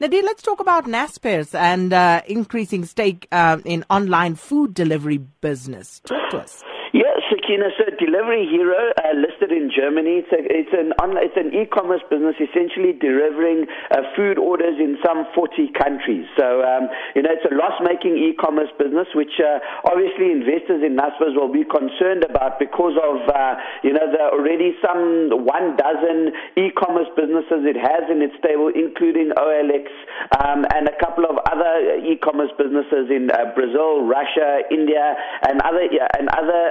Nadir, let's talk about Naspers and uh, increasing stake uh, in online food delivery business. Talk to us. Yeah, Sakina, so Delivery Hero, uh, listed in Germany, it's, a, it's an it's an e-commerce business essentially delivering uh, food orders in some 40 countries. So, um, you know, it's a loss-making e-commerce business, which uh, obviously investors in Naspers will be concerned about because of, uh, you know, the already some one dozen e-commerce businesses it has in its stable, including OLX um, and a couple of other e-commerce businesses in uh, Brazil, Russia, India, and other and other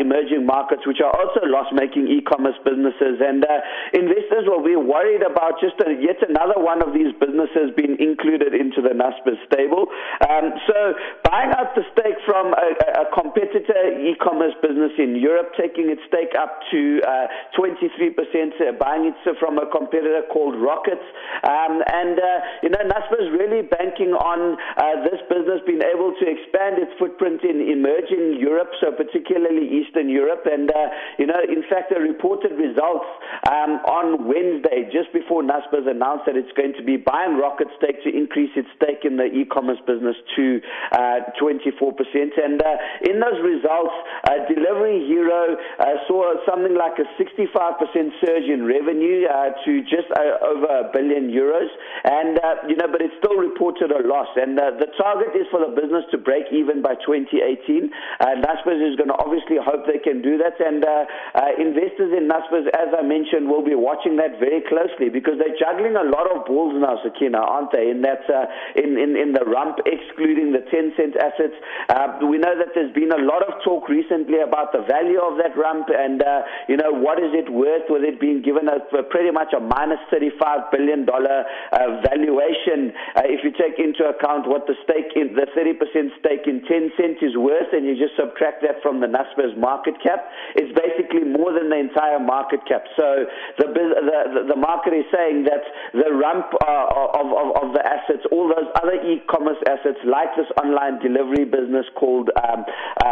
emerging markets, which are also loss-making e-commerce businesses. And uh, investors will be worried about just a, yet another one of these businesses being included into the Naspers stable. Um, so buying out the stake from a, a competitor e-commerce business in Europe, taking its stake up to uh, 23%, uh, buying it from a competitor called Rockets. Um, and, uh, you know, Naspers really banking on uh, this business being able to expand its footprint in emerging Europe, so particularly Eastern Europe. And, uh, you know, in fact, the reported results um, on Wednesday, just before Naspers announced that it's going to be buying Rocket stake to increase its stake in the e-commerce business to uh, 24%. And uh, in those results, uh, Delivery Hero uh, saw something like a 65% surge in revenue uh, to just over a billion euros. And, you know, but it still reported a loss. And the target is for the business to break even by 2018. Naspers is going to obviously hope they can do that. And uh, uh, investors in Naspers, as I mentioned, will be watching that very closely because they're juggling a lot of balls now, Sakina, aren't they? In that, uh, in, in, in the rump, excluding the Tencent assets. Uh, we know that there's been a lot of talk recently about the value of that rump and, uh, you know, what is it worth with it being given a, pretty much a minus $35 billion uh, valuation if you take into account what the stake in, the 30% stake in Tencent is worth and you just subtract that from the Naspers market cap. It's basically more than the entire market cap. So the the, the market is saying that the ramp uh, of, of, of the assets, all those other e-commerce assets, like this online delivery business called um, uh,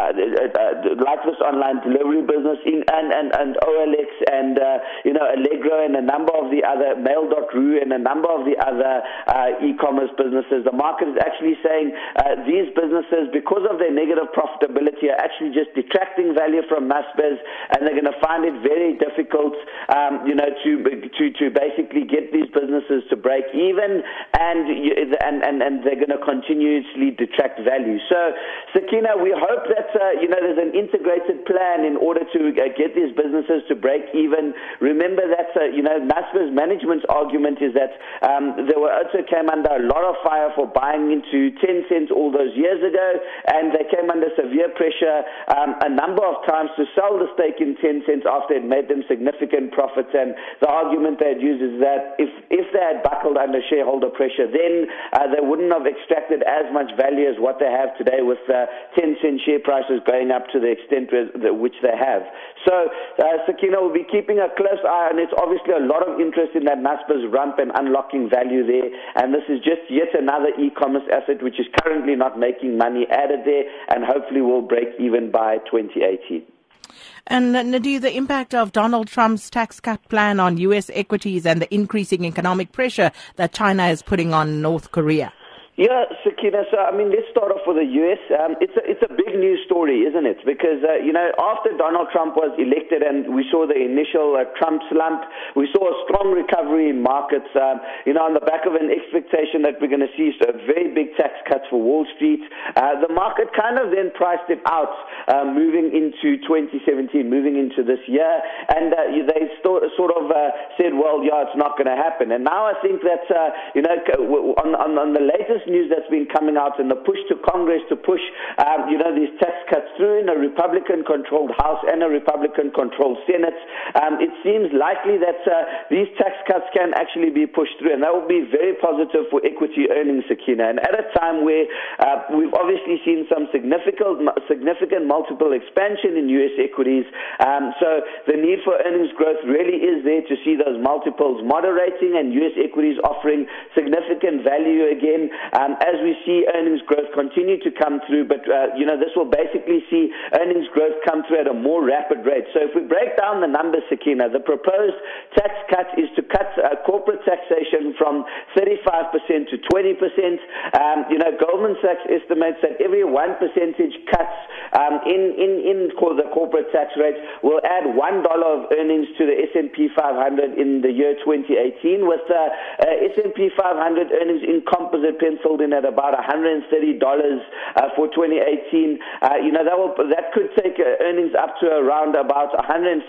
uh, like this online delivery business in, and, and, and OLX and uh, you know Allegro and a number of the other Mail.ru and a number of the other uh, e-commerce businesses. The market is actually saying uh, these businesses, because of their negative profitability, are actually just detracting value from Naspers, and they're going to find it very difficult, um, you know, to to to basically get these businesses to break even, and and and, and they're going to continuously detract value. So, Sakina, we hope that uh, you know there's an integrated plan in order to uh, get these businesses to break even. Remember that uh, you know Naspers management's argument is that um, they were also came under a lot of fire for buying into Tencent all those years ago, and they came under severe pressure. Um, a number of times to sell the stake in Tencent after it made them significant profits. And the argument they had used is that if, if they had buckled under shareholder pressure, then uh, they wouldn't have extracted as much value as what they have today with uh, Tencent share prices going up to the extent which they have. So, uh, Sakina will be keeping a close eye on it. It's obviously a lot of interest in that Naspers rump and unlocking value there. And this is just yet another e-commerce asset which is currently not making money added there and hopefully will break even by 2018. And Nadir, the impact of Donald Trump's tax cut plan on U.S. equities and the increasing economic pressure that China is putting on North Korea. Yeah, Sakina. So, I mean, let's start off with the U.S. Um, it's a it's a big news story, isn't it? Because uh, you know, after Donald Trump was elected, and we saw the initial uh, Trump slump, we saw a strong recovery in markets. Um, you know, on the back of an expectation that we're going to see a very big tax cuts for Wall Street, uh, the market kind of then priced it out, uh, moving into 2017, moving into this year, and uh, they st- sort of uh, said, well, yeah, it's not going to happen. And now I think that you know, on, on, on the latest news that's been coming out and the push to Congress to push, um, you know, these tax cuts through in a Republican-controlled House and a Republican-controlled Senate, um, it seems likely that uh, these tax cuts can actually be pushed through, and that will be very positive for equity earnings, Sakina. And at a time where uh, we've obviously seen some significant, significant multiple expansion in U.S. equities, um, so the need for earnings growth really is there to see those multiples moderating and U.S. equities offering significant value again. Um, as we see earnings growth continue to come through. But, uh, you know, this will basically see earnings growth come through at a more rapid rate. So if we break down the numbers, Sakina, the proposed tax cut is to cut uh, corporate taxation from 35% to 20%. Um, you know, Goldman Sachs estimates that every one percentage cuts um, in, in, in the corporate tax rate will add $1 of earnings to the S&P 500 in the year 2018 with uh, uh, S&P 500 earnings in composite penciled in at about $130 uh, for 2018. Uh, you know, that, will, that could take uh, earnings up to around about $145,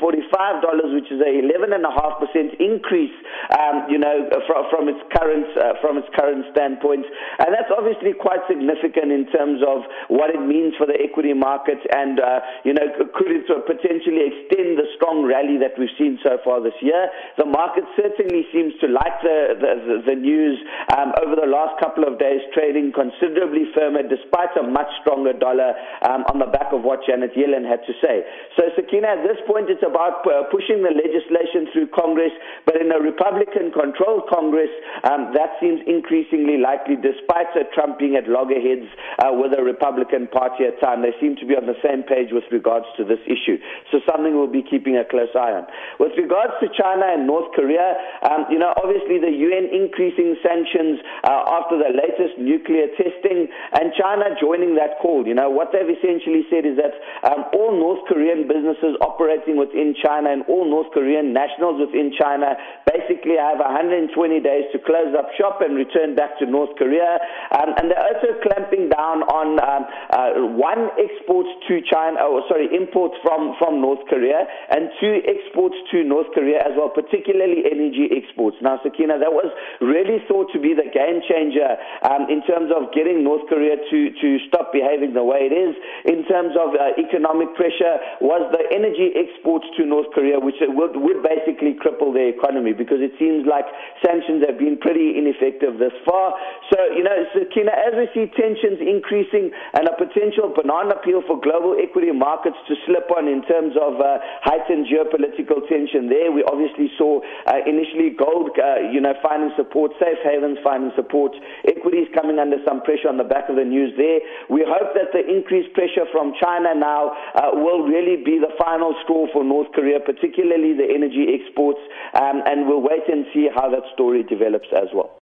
which is a 11.5% increase, um, you know, from, from its current uh, from its current standpoint, and that's obviously quite significant in terms of what it means for the equity market, and uh, you know, could it potentially extend the strong rally that we've seen so far this year? The market certainly seems to like the the, the news um, over the last couple of days, trading considerably firmer despite a much stronger dollar um, on the back of what Janet Yellen had to say. So, Sakina, at this point, it's about uh, pushing the legislation through Congress, but in a Republican-controlled Congress, um, that seems increasingly likely, despite uh, Trump being at loggerheads uh, with the Republican Party at time. They seem to be on the same page with regards to this issue. So, something we'll be keeping a close eye on. With regards to China and North Korea, um, you know, obviously the UN increasing sanctions uh, after the latest nuclear testing, and China joining that call. You know, what they've essentially said is that um, all North Korean businesses operating within China and all North Korean nationals within China basically have 120 days to close up shop and return back to North Korea. Um, and they're also clamping down on um, uh, one exports to China, oh, sorry, imports from, from North Korea, and two exports to North Korea as well, particularly energy exports. Now, Sakina, that was really thought to be the game changer um, in terms of getting North Korea to, to stop behaving the way it is. In terms of uh, economic pressure, was the energy exports to North Korea, which would, would basically cripple their economy because it seems like sanctions have been pretty ineffective this far. So, you know, Sakina, as we see tensions increasing and a potential banana peel for global equity markets to slip on in terms of uh, heightened geopolitical tension there, we obviously saw uh, initially gold, uh, you know, finding support, safe havens finding support, equities coming under some pressure on the back of the news there. We hope that the increased pressure from China now uh, will really be the final straw for North Korea, particularly the energy exports, um, and we'll wait and see how that story develops as well.